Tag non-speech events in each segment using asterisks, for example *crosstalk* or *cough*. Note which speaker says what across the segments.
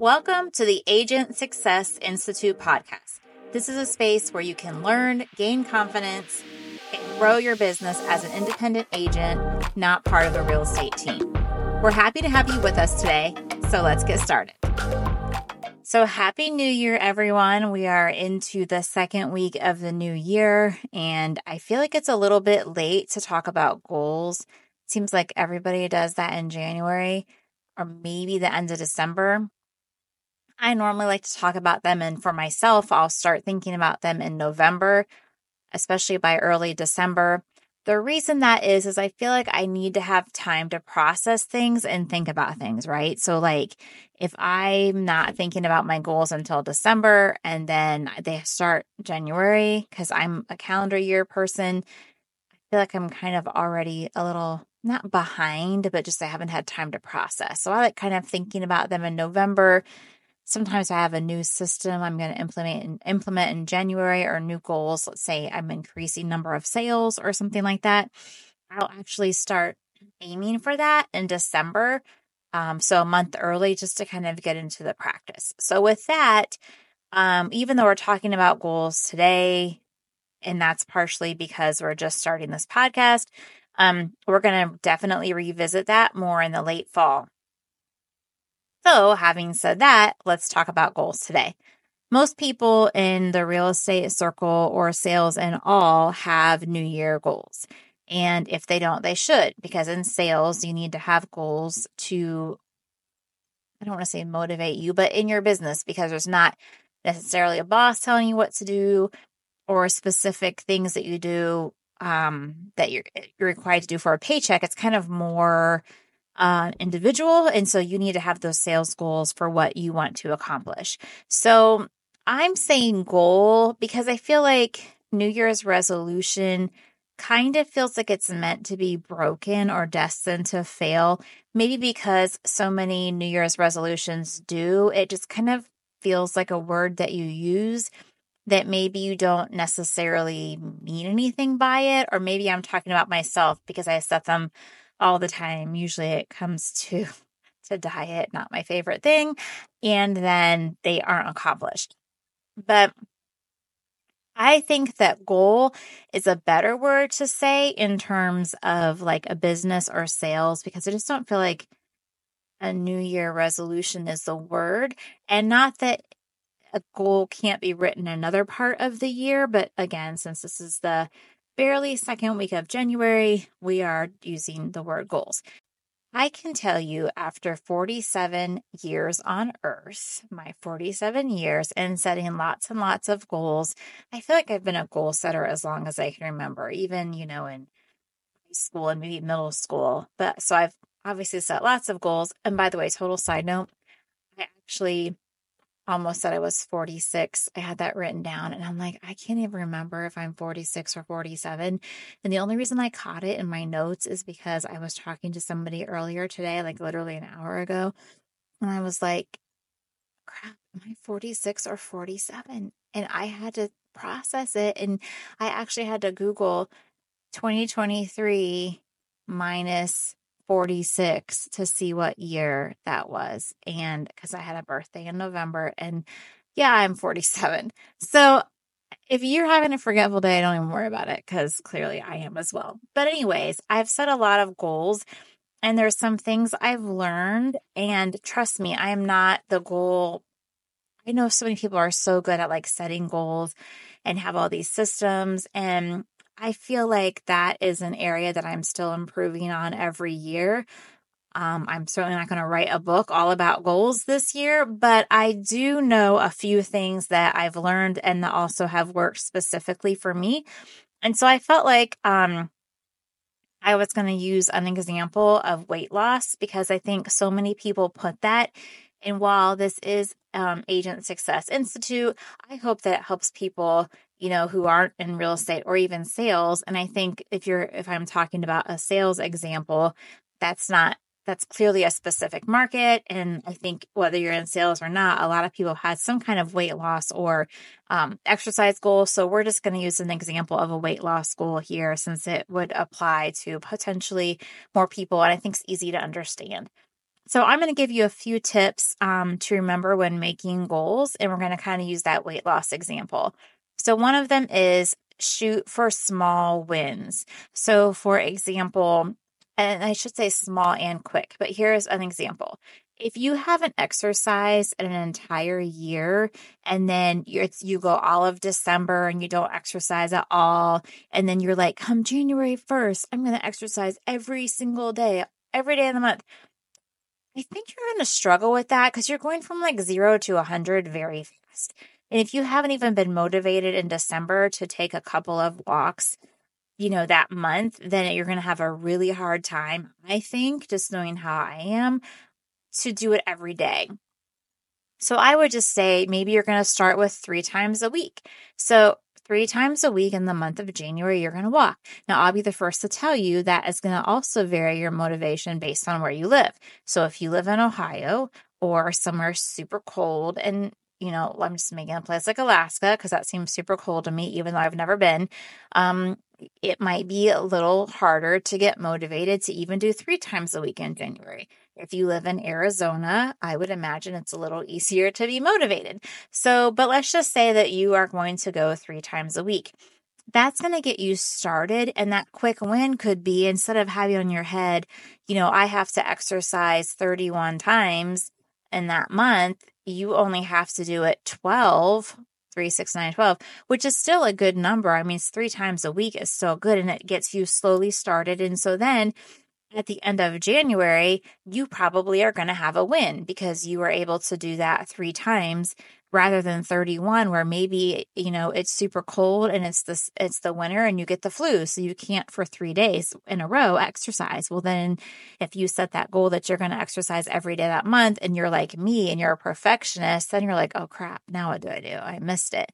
Speaker 1: Welcome to the Agent Success Institute podcast. This is a space where you can learn, gain confidence, and grow your business as an independent agent, not part of the real estate team. We're happy to have you with us today, so let's get started. So, Happy New Year, everyone. We are into the second week of the new year, and I feel like it's a little bit late to talk about goals. It seems like everybody does that in January or maybe the end of December. I normally like to talk about them. And for myself, I'll start thinking about them in November, especially by early December. The reason that is, is I feel like I need to have time to process things and think about things, right? So, like, if I'm not thinking about my goals until December and then they start January, because I'm a calendar year person, I feel like I'm kind of already a little not behind, but just I haven't had time to process. So, I like kind of thinking about them in November sometimes I have a new system I'm going to implement implement in January or new goals. Let's say I'm increasing number of sales or something like that. I'll actually start aiming for that in December. Um, so a month early just to kind of get into the practice. So with that, um, even though we're talking about goals today, and that's partially because we're just starting this podcast, um, we're going to definitely revisit that more in the late fall. So, having said that, let's talk about goals today. Most people in the real estate circle or sales and all have New Year goals. And if they don't, they should, because in sales, you need to have goals to, I don't want to say motivate you, but in your business, because there's not necessarily a boss telling you what to do or specific things that you do um, that you're, you're required to do for a paycheck. It's kind of more uh, individual. And so you need to have those sales goals for what you want to accomplish. So I'm saying goal because I feel like New Year's resolution kind of feels like it's meant to be broken or destined to fail. Maybe because so many New Year's resolutions do, it just kind of feels like a word that you use that maybe you don't necessarily mean anything by it. Or maybe I'm talking about myself because I set them all the time. Usually it comes to *laughs* to diet, not my favorite thing, and then they aren't accomplished. But I think that goal is a better word to say in terms of like a business or sales because I just don't feel like a new year resolution is the word and not that a goal can't be written another part of the year but again since this is the barely second week of January, we are using the word goals. I can tell you after 47 years on earth, my 47 years and setting lots and lots of goals, I feel like I've been a goal setter as long as I can remember, even, you know, in high school and maybe middle school. But so I've obviously set lots of goals. And by the way, total side note, I actually almost said I was 46. I had that written down and I'm like, I can't even remember if I'm 46 or 47. And the only reason I caught it in my notes is because I was talking to somebody earlier today, like literally an hour ago. And I was like, crap, am I 46 or 47? And I had to process it. And I actually had to Google 2023 minus 46 to see what year that was. And because I had a birthday in November, and yeah, I'm 47. So if you're having a forgetful day, don't even worry about it because clearly I am as well. But, anyways, I've set a lot of goals and there's some things I've learned. And trust me, I am not the goal. I know so many people are so good at like setting goals and have all these systems. And I feel like that is an area that I'm still improving on every year. Um, I'm certainly not going to write a book all about goals this year, but I do know a few things that I've learned and that also have worked specifically for me. And so I felt like um, I was going to use an example of weight loss because I think so many people put that. And while this is um, Agent Success Institute, I hope that helps people you know, who aren't in real estate or even sales. And I think if you're, if I'm talking about a sales example, that's not, that's clearly a specific market. And I think whether you're in sales or not, a lot of people had some kind of weight loss or um, exercise goal. So we're just going to use an example of a weight loss goal here since it would apply to potentially more people. And I think it's easy to understand. So I'm going to give you a few tips um, to remember when making goals, and we're going to kind of use that weight loss example. So one of them is shoot for small wins. So for example, and I should say small and quick, but here's an example. If you haven't exercised an entire year and then you you go all of December and you don't exercise at all, and then you're like, come January 1st, I'm going to exercise every single day, every day of the month. I think you're going to struggle with that because you're going from like zero to 100 very fast. And if you haven't even been motivated in December to take a couple of walks, you know, that month, then you're going to have a really hard time, I think, just knowing how I am, to do it every day. So I would just say maybe you're going to start with three times a week. So three times a week in the month of January, you're going to walk. Now, I'll be the first to tell you that is going to also vary your motivation based on where you live. So if you live in Ohio or somewhere super cold and you know, I'm just making a place like Alaska because that seems super cold to me, even though I've never been. Um, it might be a little harder to get motivated to even do three times a week in January. If you live in Arizona, I would imagine it's a little easier to be motivated. So, but let's just say that you are going to go three times a week. That's going to get you started. And that quick win could be instead of having on your head, you know, I have to exercise 31 times in that month, you only have to do it 12 three, six, nine, 12, which is still a good number. I mean, it's three times a week is still good and it gets you slowly started. And so then at the end of January, you probably are going to have a win because you were able to do that three times rather than 31 where maybe you know it's super cold and it's this it's the winter and you get the flu so you can't for 3 days in a row exercise. Well then if you set that goal that you're going to exercise every day that month and you're like me and you're a perfectionist then you're like oh crap now what do I do? I missed it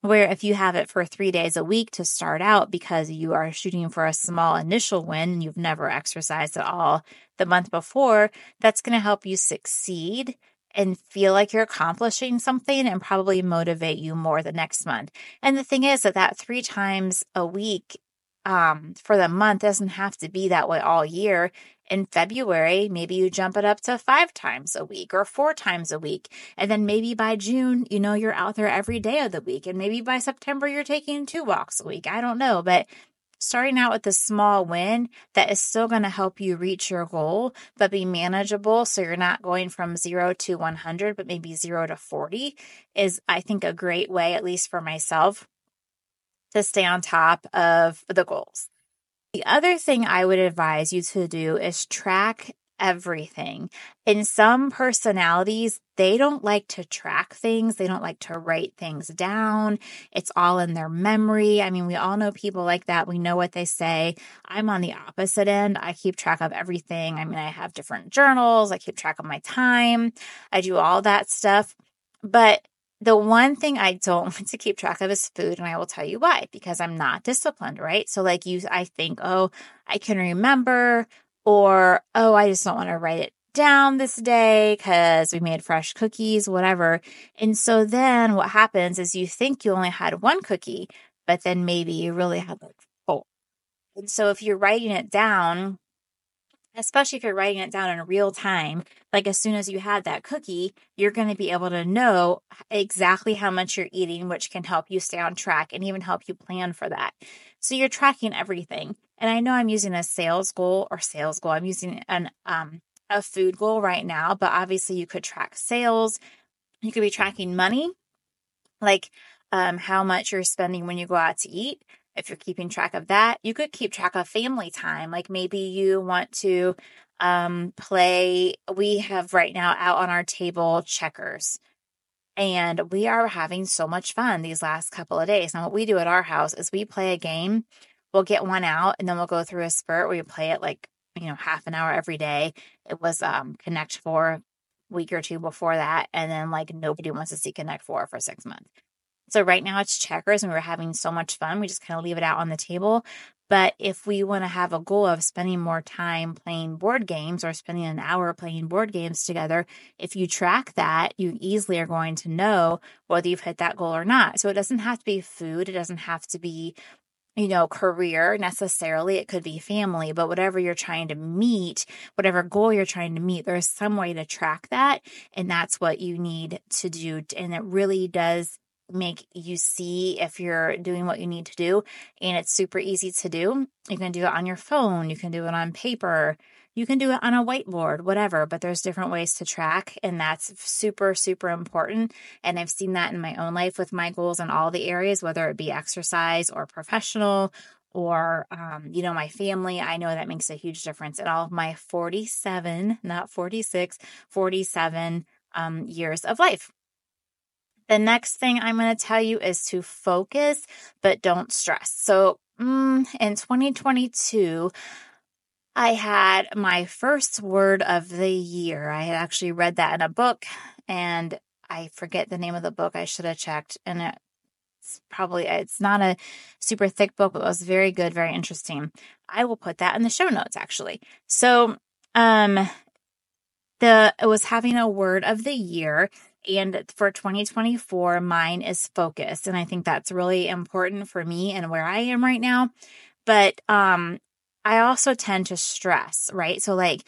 Speaker 1: where if you have it for three days a week to start out because you are shooting for a small initial win and you've never exercised at all the month before, that's going to help you succeed and feel like you're accomplishing something and probably motivate you more the next month. And the thing is that that three times a week um, for the month doesn't have to be that way all year. In February, maybe you jump it up to five times a week or four times a week. And then maybe by June, you know, you're out there every day of the week. And maybe by September, you're taking two walks a week. I don't know. But starting out with a small win that is still going to help you reach your goal, but be manageable. So you're not going from zero to 100, but maybe zero to 40 is, I think, a great way, at least for myself, to stay on top of the goals. The other thing I would advise you to do is track everything. In some personalities, they don't like to track things, they don't like to write things down. It's all in their memory. I mean, we all know people like that. We know what they say. I'm on the opposite end. I keep track of everything. I mean, I have different journals, I keep track of my time, I do all that stuff. But the one thing I don't *laughs* want to keep track of is food, and I will tell you why because I'm not disciplined, right? So, like, you, I think, oh, I can remember or, oh, I just don't want to write it down this day because we made fresh cookies, whatever. And so then what happens is you think you only had one cookie, but then maybe you really had like four. And so if you're writing it down, especially if you're writing it down in real time, like as soon as you had that cookie, you're going to be able to know exactly how much you're eating, which can help you stay on track and even help you plan for that. So you're tracking everything. And I know I'm using a sales goal or sales goal. I'm using an um a food goal right now, but obviously you could track sales. You could be tracking money, like um, how much you're spending when you go out to eat. If you're keeping track of that, you could keep track of family time. Like maybe you want to um, play. We have right now out on our table checkers. And we are having so much fun these last couple of days. Now, what we do at our house is we play a game. We'll get one out and then we'll go through a spurt where we play it like, you know, half an hour every day. It was um Connect Four week or two before that. And then like nobody wants to see Connect Four for six months. So right now it's checkers and we're having so much fun. We just kind of leave it out on the table. But if we want to have a goal of spending more time playing board games or spending an hour playing board games together, if you track that, you easily are going to know whether you've hit that goal or not. So it doesn't have to be food. It doesn't have to be, you know, career necessarily. It could be family, but whatever you're trying to meet, whatever goal you're trying to meet, there's some way to track that. And that's what you need to do. And it really does make you see if you're doing what you need to do. And it's super easy to do. You can do it on your phone, you can do it on paper, you can do it on a whiteboard, whatever, but there's different ways to track. And that's super, super important. And I've seen that in my own life with my goals in all the areas, whether it be exercise or professional or um, you know my family i know that makes a huge difference in all of my 47 not 46 47 um, years of life the next thing i'm going to tell you is to focus but don't stress so mm, in 2022 I had my first word of the year. I had actually read that in a book and I forget the name of the book. I should have checked and it's probably it's not a super thick book, but it was very good, very interesting. I will put that in the show notes actually. So, um the it was having a word of the year and for 2024 mine is focus and I think that's really important for me and where I am right now. But um I also tend to stress, right? So, like,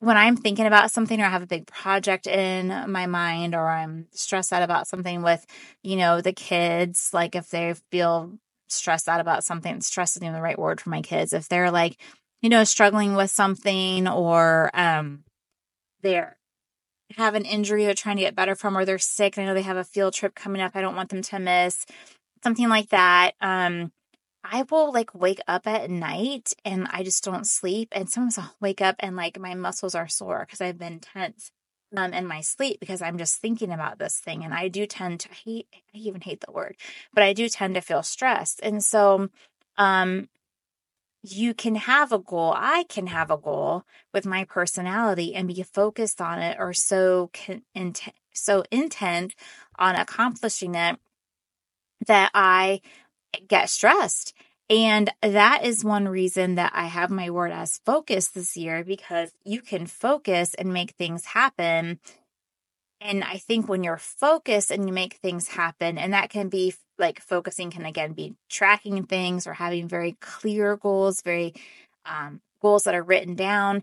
Speaker 1: when I'm thinking about something or I have a big project in my mind or I'm stressed out about something with, you know, the kids, like if they feel stressed out about something, stress isn't the right word for my kids. If they're like, you know, struggling with something or um they're have an injury they're trying to get better from or they're sick. I know they have a field trip coming up. I don't want them to miss something like that. Um I will like wake up at night and I just don't sleep. And sometimes I'll wake up and like my muscles are sore because I've been tense um, in my sleep because I'm just thinking about this thing. And I do tend to hate, I even hate the word, but I do tend to feel stressed. And so, um, you can have a goal. I can have a goal with my personality and be focused on it or so can, intent, so intent on accomplishing it that I get stressed. And that is one reason that I have my word as focus this year because you can focus and make things happen. And I think when you're focused and you make things happen, and that can be like focusing can again be tracking things or having very clear goals, very um, goals that are written down,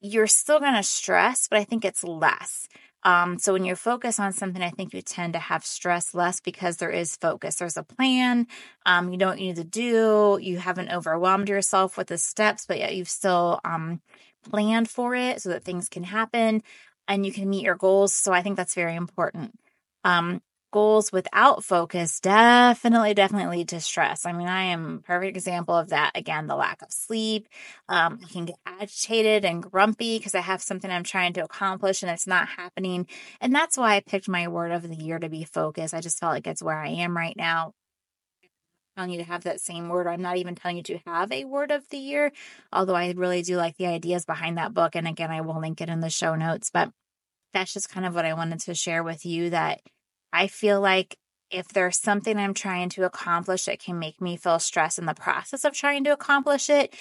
Speaker 1: you're still going to stress, but I think it's less. Um, so when you focus on something, I think you tend to have stress less because there is focus. There's a plan. Um, you know what you need to do. You haven't overwhelmed yourself with the steps, but yet you've still um, planned for it so that things can happen and you can meet your goals. So I think that's very important. Um, goals without focus definitely definitely lead to stress. I mean i am perfect example of that. Again the lack of sleep um, i can get agitated and grumpy because i have something i'm trying to accomplish and it's not happening. And that's why i picked my word of the year to be focus i just felt like it's where i am right now telling you to have that same word i'm not even telling you to have a word of the year although i really do like the ideas behind that book and again i will link it in the show notes but that's just kind of what i wanted to share with you that I feel like if there's something I'm trying to accomplish that can make me feel stressed in the process of trying to accomplish it,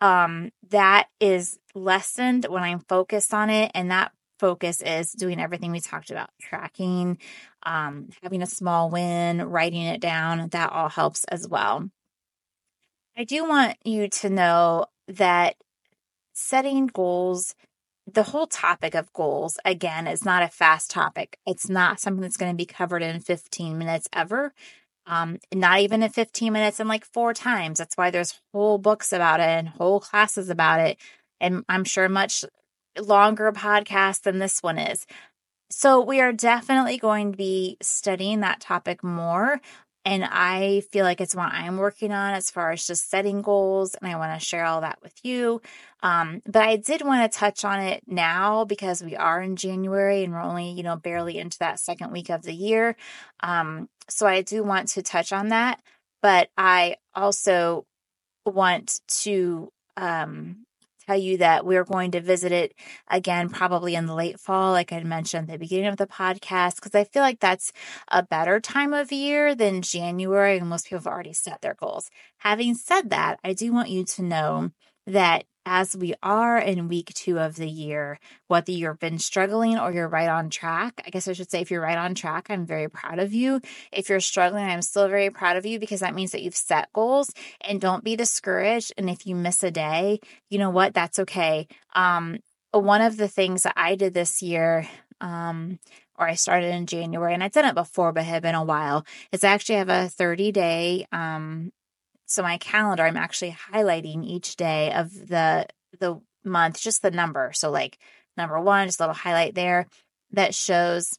Speaker 1: um, that is lessened when I'm focused on it. And that focus is doing everything we talked about tracking, um, having a small win, writing it down. That all helps as well. I do want you to know that setting goals the whole topic of goals, again, is not a fast topic. It's not something that's going to be covered in 15 minutes ever. Um, not even in 15 minutes and like four times. That's why there's whole books about it and whole classes about it. And I'm sure much longer podcast than this one is. So we are definitely going to be studying that topic more. And I feel like it's what I'm working on as far as just setting goals. And I want to share all that with you. Um, but I did want to touch on it now because we are in January and we're only, you know, barely into that second week of the year. Um, so I do want to touch on that. But I also want to um, tell you that we're going to visit it again, probably in the late fall, like I mentioned at the beginning of the podcast, because I feel like that's a better time of year than January, and most people have already set their goals. Having said that, I do want you to know that as we are in week two of the year, whether you've been struggling or you're right on track, I guess I should say if you're right on track, I'm very proud of you. If you're struggling, I'm still very proud of you because that means that you've set goals and don't be discouraged. And if you miss a day, you know what? That's okay. Um, one of the things that I did this year, um, or I started in January, and I'd done it before, but it had been a while, is I actually have a 30 day um, so my calendar, I'm actually highlighting each day of the the month, just the number. So like number one, just a little highlight there that shows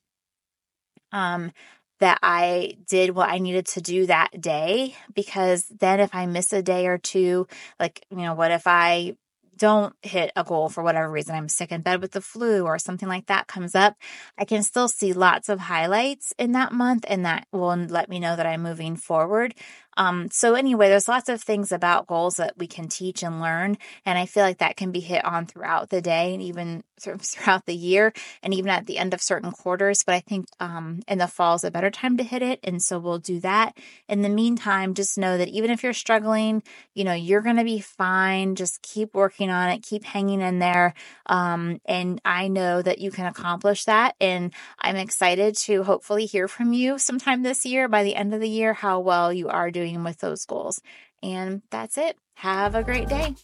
Speaker 1: um that I did what I needed to do that day because then if I miss a day or two, like, you know, what if I don't hit a goal for whatever reason, I'm sick in bed with the flu or something like that comes up, I can still see lots of highlights in that month and that will let me know that I'm moving forward. Um, so anyway, there's lots of things about goals that we can teach and learn. And I feel like that can be hit on throughout the day and even *laughs* throughout the year and even at the end of certain quarters. But I think, um, in the fall is a better time to hit it. And so we'll do that. In the meantime, just know that even if you're struggling, you know, you're going to be fine. Just keep working on it, keep hanging in there. Um, and I know that you can accomplish that. And I'm excited to hopefully hear from you sometime this year by the end of the year, how well you are doing doing with those goals. And that's it. Have a great day.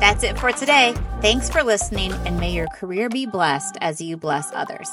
Speaker 1: That's it for today. Thanks for listening, and may your career be blessed as you bless others.